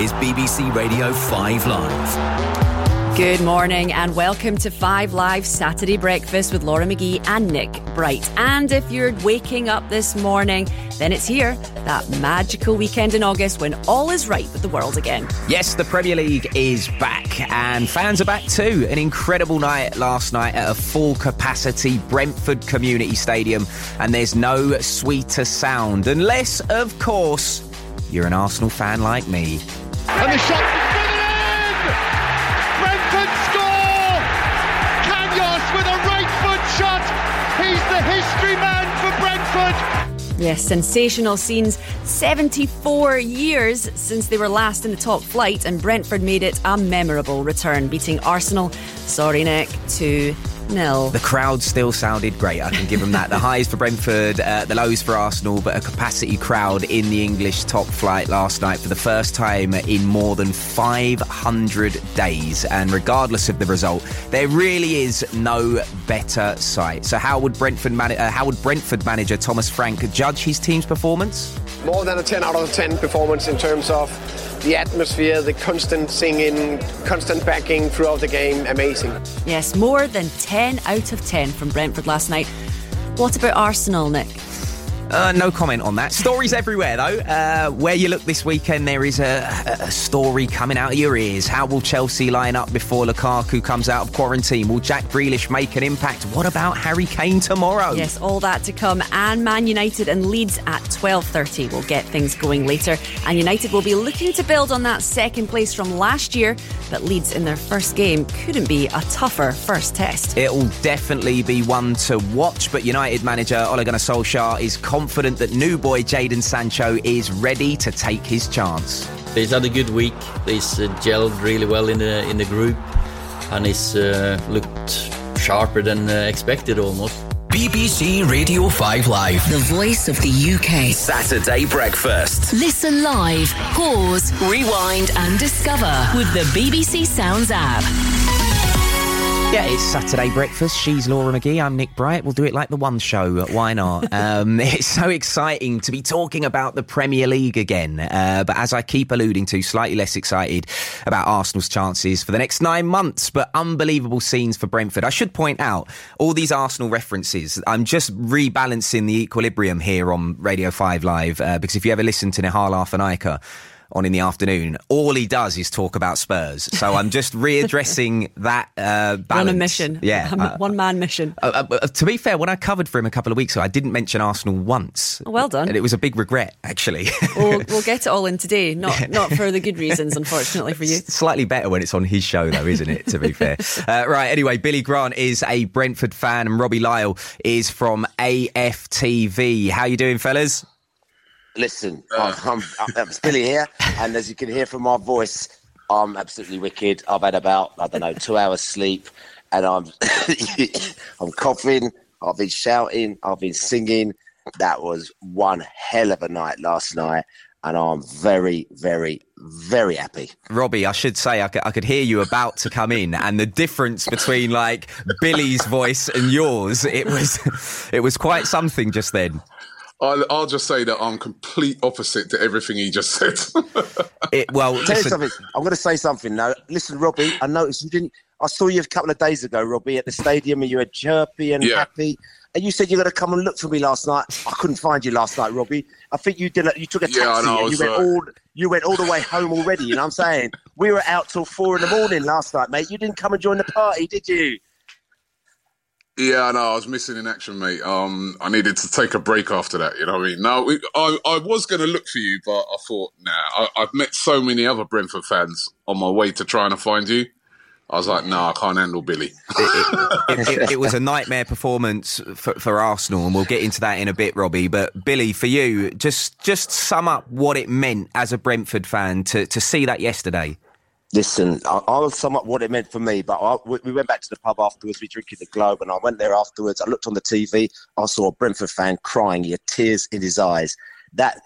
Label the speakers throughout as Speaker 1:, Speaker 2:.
Speaker 1: is BBC Radio 5 Live.
Speaker 2: Good morning and welcome to Five Live Saturday Breakfast with Laura McGee and Nick Bright. And if you're waking up this morning, then it's here, that magical weekend in August when all is right with the world again.
Speaker 3: Yes, the Premier League is back and fans are back too. An incredible night last night at a full capacity Brentford Community Stadium, and there's no sweeter sound, unless, of course, you're an Arsenal fan like me.
Speaker 4: And the shot in! Brentford score! Canós with a right foot shot. He's the history man for Brentford.
Speaker 2: Yes, sensational scenes. 74 years since they were last in the top flight, and Brentford made it a memorable return, beating Arsenal, sorry Nick, 2 nil.
Speaker 3: The crowd still sounded great. I can give them that. The highs for Brentford, uh, the lows for Arsenal, but a capacity crowd in the English top flight last night for the first time in more than 500 days. And regardless of the result, there really is no better sight. So, how would Brentford man- uh, how would Brentford manager Thomas Frank judge his team's performance?
Speaker 5: More than a 10 out of 10 performance in terms of the atmosphere, the constant singing, constant backing throughout the game, amazing.
Speaker 2: Yes, more than 10 out of 10 from Brentford last night. What about Arsenal, Nick?
Speaker 3: Uh, no comment on that. Stories everywhere, though. Uh, where you look this weekend, there is a, a, story coming out of your ears. How will Chelsea line up before Lukaku comes out of quarantine? Will Jack Grealish make an impact? What about Harry Kane tomorrow?
Speaker 2: Yes, all that to come. And Man United and Leeds at 12.30 will get things going later. And United will be looking to build on that second place from last year. But Leeds in their first game couldn't be a tougher first test.
Speaker 3: It'll definitely be one to watch. But United manager Ole Gunnar Solskjaer is confident that new boy Jadon Sancho is ready to take his chance.
Speaker 6: He's had a good week. He's uh, gelled really well in the in the group, and he's uh, looked sharper than uh, expected almost.
Speaker 1: BBC Radio 5 Live.
Speaker 7: The voice of the UK.
Speaker 1: Saturday breakfast.
Speaker 7: Listen live, pause, rewind, and discover with the BBC Sounds app.
Speaker 3: Yeah, it's Saturday breakfast. She's Laura McGee. I'm Nick Bright. We'll do it like the one show. Why not? um, it's so exciting to be talking about the Premier League again. Uh, but as I keep alluding to, slightly less excited about Arsenal's chances for the next nine months. But unbelievable scenes for Brentford. I should point out all these Arsenal references. I'm just rebalancing the equilibrium here on Radio 5 Live uh, because if you ever listen to Nihal Arthanayake, on in the afternoon, all he does is talk about Spurs. So I'm just readdressing that uh, balance.
Speaker 2: On a mission.
Speaker 3: Yeah.
Speaker 2: Uh, One man mission.
Speaker 3: Uh, uh, to be fair, when I covered for him a couple of weeks ago, I didn't mention Arsenal once.
Speaker 2: Oh, well done.
Speaker 3: And it was a big regret, actually.
Speaker 2: We'll, we'll get it all in today, not, not for the good reasons, unfortunately for you.
Speaker 3: It's slightly better when it's on his show, though, isn't it, to be fair? Uh, right, anyway, Billy Grant is a Brentford fan and Robbie Lyle is from AFTV. How you doing, fellas?
Speaker 8: Listen, uh. I'm, I'm, I'm still here, and as you can hear from my voice, I'm absolutely wicked. I've had about I don't know two hours sleep, and I'm I'm coughing. I've been shouting. I've been singing. That was one hell of a night last night, and I'm very, very, very happy.
Speaker 3: Robbie, I should say I could, I could hear you about to come in, and the difference between like Billy's voice and yours, it was it was quite something just then.
Speaker 9: I'll, I'll just say that I'm complete opposite to everything he just said.
Speaker 3: it, well,
Speaker 8: tell you something. I'm going to say something now. Listen, Robbie, I noticed you didn't. I saw you a couple of days ago, Robbie, at the stadium, and you were chirpy and
Speaker 9: Yeah.
Speaker 8: happy. And you said you're going to come and look for me last night. I couldn't find you last night, Robbie. I think you did. A, you took a taxi
Speaker 9: Yeah, know,
Speaker 8: and you went
Speaker 9: uh,
Speaker 8: all. You went all the way home already. You know what I'm saying? We were out till four in the morning last night, mate. You didn't come and join the party, did you?
Speaker 9: Yeah, I know. I was missing in action, mate. Um, I needed to take a break after that. You know what I mean? No, we, I, I was going to look for you, but I thought, nah. I, I've met so many other Brentford fans on my way to trying to find you. I was like, nah, I can't handle Billy.
Speaker 3: it, it, it was a nightmare performance for, for Arsenal, and we'll get into that in a bit, Robbie. But Billy, for you, just just sum up what it meant as a Brentford fan to to see that yesterday.
Speaker 8: Listen, I'll sum up what it meant for me. But I, we we went back to the pub afterwards. We drinking the Globe, and I went there afterwards. I looked on the TV. I saw a Brentford fan crying. He had tears in his eyes. That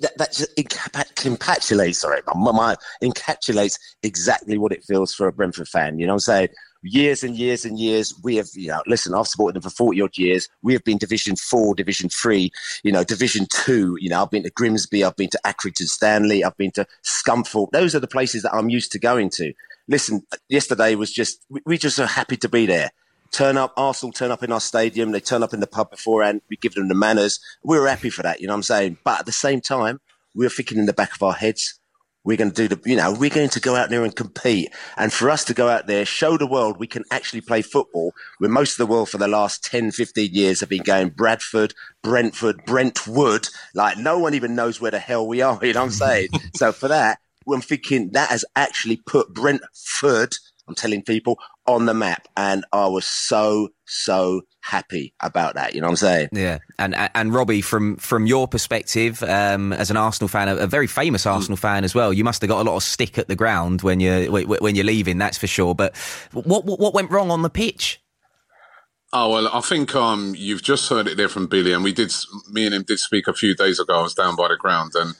Speaker 8: that, that just encapsulates. Sorry, my mind encapsulates exactly what it feels for a Brentford fan. You know what I'm saying? Years and years and years, we have, you know, listen, I've supported them for 40 odd years. We have been Division 4, Division 3, you know, Division 2. You know, I've been to Grimsby, I've been to Accrington Stanley, I've been to Scunthorpe. Those are the places that I'm used to going to. Listen, yesterday was just, we, we just are happy to be there. Turn up, Arsenal turn up in our stadium, they turn up in the pub beforehand, we give them the manners. We were happy for that, you know what I'm saying? But at the same time, we were thinking in the back of our heads, we're going to do the, you know, we're going to go out there and compete. And for us to go out there, show the world we can actually play football, where most of the world for the last 10, 15 years have been going Bradford, Brentford, Brentwood. Like no one even knows where the hell we are. You know what I'm saying? so for that, I'm thinking that has actually put Brentford, I'm telling people, on the map. And I was so, so happy about that. You know what I'm saying?
Speaker 3: Yeah, and and Robbie, from from your perspective, um, as an Arsenal fan, a, a very famous Arsenal fan as well, you must have got a lot of stick at the ground when you're, when you're leaving. That's for sure. But what what, what went wrong on the pitch?
Speaker 9: Oh well, I think um, you've just heard it there from Billy, and we did. Me and him did speak a few days ago. I was down by the ground, and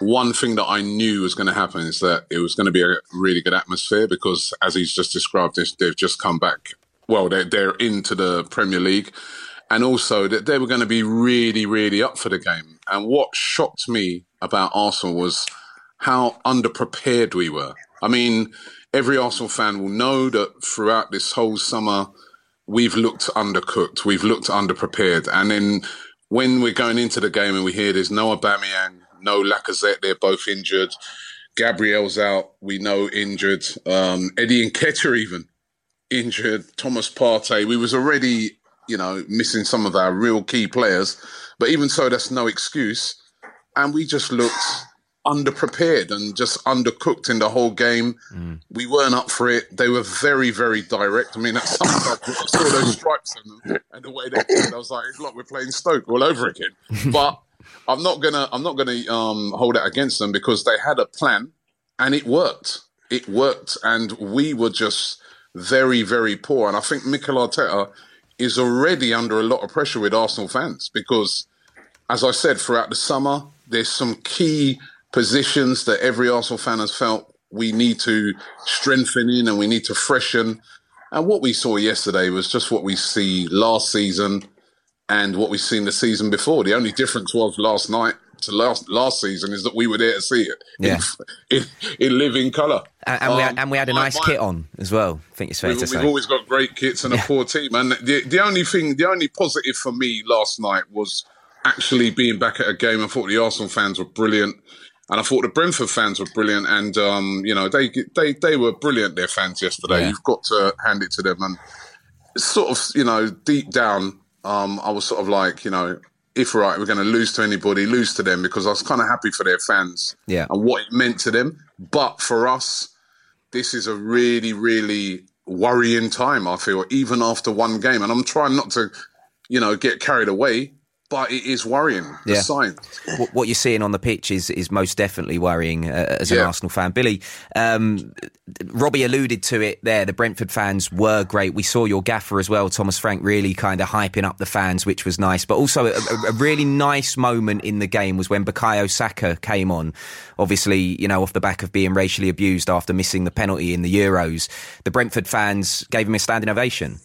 Speaker 9: one thing that I knew was going to happen is that it was going to be a really good atmosphere because, as he's just described, this they've just come back. Well, they're they're into the Premier League, and also that they were going to be really, really up for the game. And what shocked me about Arsenal was how underprepared we were. I mean, every Arsenal fan will know that throughout this whole summer we've looked undercooked, we've looked underprepared, and then when we're going into the game and we hear there's no Aubameyang, no Lacazette, they're both injured. Gabriel's out, we know injured. Um, Eddie Nketiah even injured. Thomas Partey, we was already, you know, missing some of our real key players, but even so, that's no excuse. And we just looked underprepared and just undercooked in the whole game. We weren't up for it. They were very, very direct. I mean, that's something I saw those stripes on them and the way they played. I was like, look, we're playing Stoke all over again. But I'm not gonna, I'm not gonna um, hold it against them because they had a plan and it worked. It worked, and we were just very, very poor. And I think Mikel Arteta is already under a lot of pressure with Arsenal fans because, as I said, throughout the summer, there's some key positions that every Arsenal fan has felt we need to strengthen in and we need to freshen. And what we saw yesterday was just what we see last season and what we've seen the season before. The only difference was last night to last last season is that we were there to see it
Speaker 3: Yeah.
Speaker 9: in, in, in living colour.
Speaker 3: And, and we had,
Speaker 9: Um,
Speaker 3: and we had a nice
Speaker 9: my-
Speaker 3: kit on as well. I think it's fair
Speaker 9: We've,
Speaker 3: to
Speaker 9: we've
Speaker 3: say.
Speaker 9: always got great kits and a poor team. And the, the only thing, the only positive for me last night was actually being back at a game. I thought the Arsenal fans were brilliant. And I thought the Brentford fans were brilliant, and um, you know they they they were brilliant. Their fans yesterday.
Speaker 3: Yeah.
Speaker 9: You've got to hand it to them. And sort of, you know, deep down, um, I was sort of like, you know, if right, we're going to lose to anybody, lose to them because I was kind of happy for their fans
Speaker 3: Yeah.
Speaker 9: and what it meant to them. But for us, this is a really, really worrying time, I feel, even after one game. And I'm trying not to, you know, get carried away. But it is worrying. The
Speaker 3: Yeah.
Speaker 9: signs.
Speaker 3: what, you're seeing on the pitch is is most definitely worrying uh, as an
Speaker 9: Yeah.
Speaker 3: Arsenal fan. Billy, um, Robbie alluded to it there. The Brentford fans were great. We saw your gaffer as well, Thomas Frank, really kind of hyping up the fans, which was nice. But also a, a- a really nice moment in the game was when Bukayo Saka came on. Obviously, you know, off the back of being racially abused after missing the penalty in the Euros, the Brentford fans gave him a standing ovation.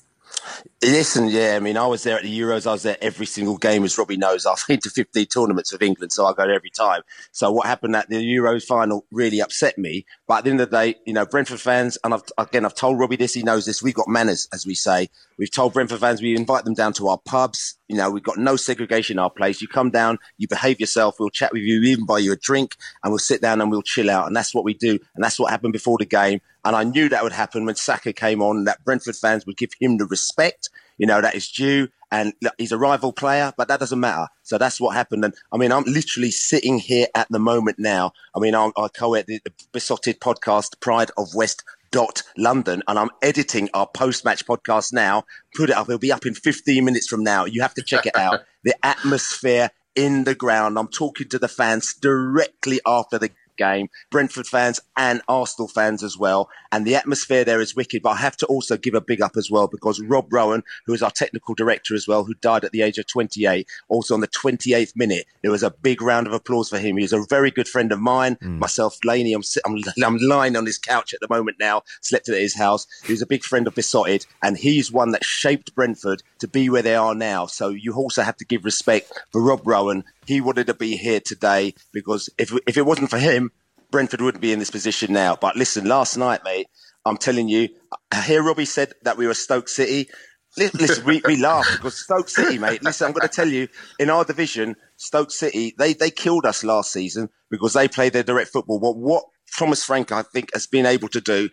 Speaker 8: Listen, yeah, I mean, I was there at the Euros. I was there every single game, as Robbie knows. I've been to 15 tournaments of England, so I go every time. So what happened at the Euros final really upset me. But at the end of the day, you know, Brentford fans, and I've, again, I've told Robbie this, he knows this. We've got manners, as we say. We've told Brentford fans we invite them down to our pubs. You know, we've got no segregation in our place. You come down, you behave yourself. We'll chat with you, even buy you a drink, and we'll sit down and we'll chill out. And that's what we do. And that's what happened before the game. And I knew that would happen when Saka came on, that Brentford fans would give him the respect, you know, that is due. And look, he's a rival player, but that doesn't matter. So that's what happened. And I mean, I'm literally sitting here at the moment now. I mean, I'm, I co-ed the, the Beesotted podcast, Pride of West dot London, and I'm editing our post-match podcast now. Put it up; it'll be up in 15 minutes from now. You have to check it out. the atmosphere in the ground. I'm talking to the fans directly after the game, Brentford fans and Arsenal fans as well. And the atmosphere there is wicked. But I have to also give a big up as well because Rob Rowan, who is our technical director as well, who died at the age of 28, also on the 28th minute, there was a big round of applause for him. He's a very good friend of mine. Mm. Myself, Laney, I'm, I'm, I'm lying on his couch at the moment now, slept at his house. He's a big friend of Beesotted, and he's one that shaped Brentford to be where they are now. So you also have to give respect for Rob Rowan. He wanted to be here today because if, if it wasn't for him, Brentford wouldn't be in this position now. But listen, last night, mate, I'm telling you, I hear Robbie said that we were Stoke City. Listen, we, we laugh because Stoke City, mate. Listen, I'm going to tell you, in our division, Stoke City, they, they killed us last season because they played their direct football. What, what Thomas Frank, I think, has been able to do,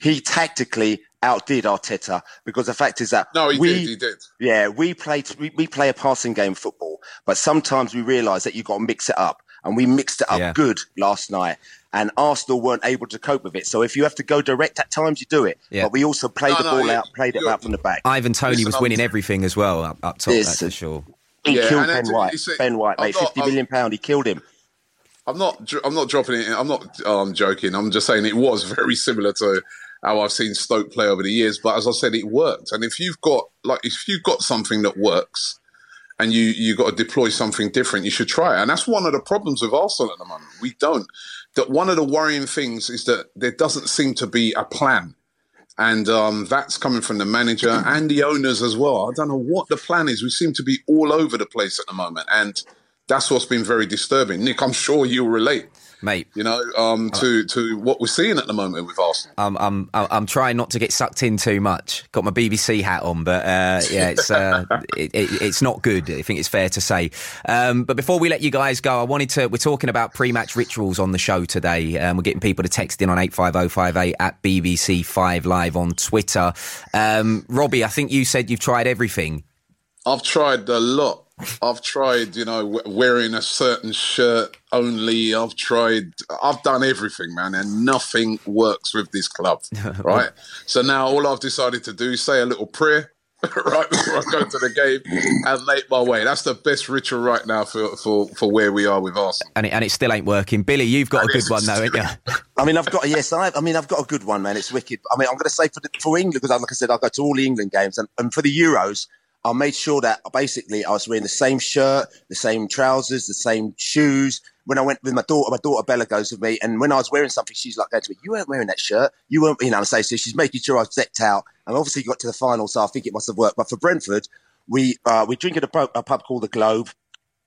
Speaker 8: he tactically outdid Arteta because the fact is that
Speaker 9: No, he
Speaker 8: we,
Speaker 9: did. He did.
Speaker 8: yeah, we play we, we play a passing game football, but sometimes we realise that you've got to mix it up, and we mixed it up
Speaker 3: Yeah.
Speaker 8: good last night. And Arsenal weren't able to cope with it. So if you have to go direct at times, you do it.
Speaker 3: Yeah.
Speaker 8: But we also played
Speaker 9: No,
Speaker 8: the
Speaker 9: no,
Speaker 8: ball
Speaker 9: yeah,
Speaker 8: out, played it out from the back.
Speaker 3: Ivan
Speaker 9: Toney
Speaker 3: was
Speaker 9: I'm-
Speaker 3: winning everything as well up, up top,
Speaker 8: Yes.
Speaker 3: that's for sure.
Speaker 8: He
Speaker 9: Yeah,
Speaker 8: killed
Speaker 9: and
Speaker 8: Ben White.
Speaker 9: you see,
Speaker 8: ben White,
Speaker 9: I'm
Speaker 8: mate,
Speaker 9: not-
Speaker 8: fifty
Speaker 9: I'm-
Speaker 8: million pound. He killed him.
Speaker 9: I'm not. I'm not dropping it. in. I'm not um, joking. I'm just saying it was very similar to how I've seen Stoke play over the years. But as I said, it worked. And if you've got like if you've got something that works, and you you got to deploy something different, you should try it. And that's one of the problems with Arsenal at the moment. We don't. That one of the worrying things is that there doesn't seem to be a plan. And um, that's coming from the manager and the owners as well. I don't know what the plan is. We seem to be all over the place at the moment. And that's what's been very disturbing. Nick, I'm sure you'll relate,
Speaker 3: Mate,
Speaker 9: you know, um, to, to what we're seeing at the moment with Arsenal.
Speaker 3: I'm, I'm, I'm I'm trying not to get sucked in too much. Got my BBC hat on, but uh, yeah, it's uh, it, it, it's not good. I think it's fair to say. Um, but before we let you guys go, I wanted to. We're talking about pre-match rituals on the show today. Um, we're getting people to text in on eight five zero five eight at BBC Five Live on Twitter. Um, Robbie, I think you said you've tried everything.
Speaker 9: I've tried a lot. I've tried, you know, wearing a certain shirt only. I've tried, I've done everything, man, and nothing works with this club, right? so now all I've decided to do is say a little prayer right before I go to the game and make my way. That's the best ritual right now for, for, for where we are with Arsenal.
Speaker 3: And it, and it still ain't working. Billy, you've got a good one though, ain't you?
Speaker 8: I mean, I've got yes, I, I mean, I've got a good one, man. It's wicked. I mean, I'm going to say for the, for England because, like I said, I go to all the England games, and, and for the Euros, I made sure that basically I was wearing the same shirt, the same trousers, the same shoes. When I went with my daughter, my daughter Bella goes with me, and when I was wearing something, she's like going to me, "You weren't wearing that shirt. You weren't," you know. So, so she's making sure I was decked out, and obviously got to the final, so I think it must have worked. But for Brentford, we uh, we drink at a pub, a pub called the Globe,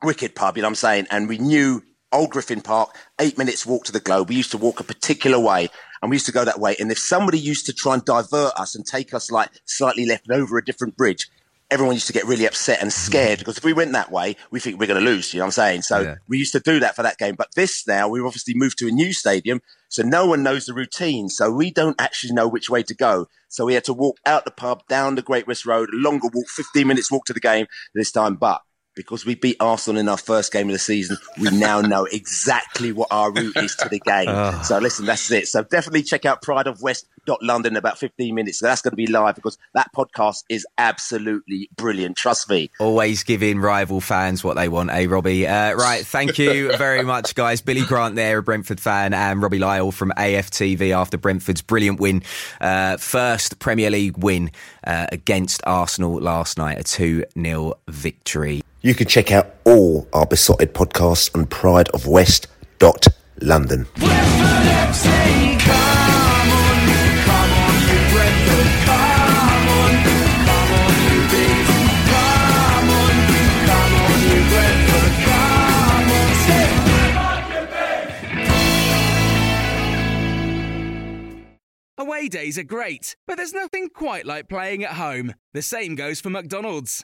Speaker 8: wicked pub, you know what I'm saying? And we knew Old Griffin Park, eight minutes walk to the Globe. We used to walk a particular way and we used to go that way. And if somebody used to try and divert us and take us like slightly left and over a different bridge, everyone used to get really upset and mm-hmm. scared because if we went that way, we think we're going to lose. You know what I'm saying? So
Speaker 3: Yeah.
Speaker 8: we used to do that for that game. But this now, we've obviously moved to a new stadium. So no one knows the routine. So we don't actually know which way to go. So we had to walk out the pub, down the Great West Road, a longer walk, 15 minutes walk to the game this time. But because we beat Arsenal in our first game of the season. We now know exactly what our route is to the game.
Speaker 3: Oh.
Speaker 8: So listen, that's it. So definitely check out Pride of West. London in about 15 minutes. So that's going to be live because that podcast is absolutely brilliant. Trust me.
Speaker 3: Always giving rival fans what they want, eh, Robbie? Uh, right, thank you very much, guys. Billy Grant there, a Brentford fan, and Robbie Lyle from AFTV after Brentford's brilliant win. Uh, first Premier League win uh, against Arsenal last night, a 2 0 victory.
Speaker 10: You can check out all our Beesotted podcasts on prideofwest.london.
Speaker 11: Away days are great, but there's nothing quite like playing at home. The same goes for McDonald's.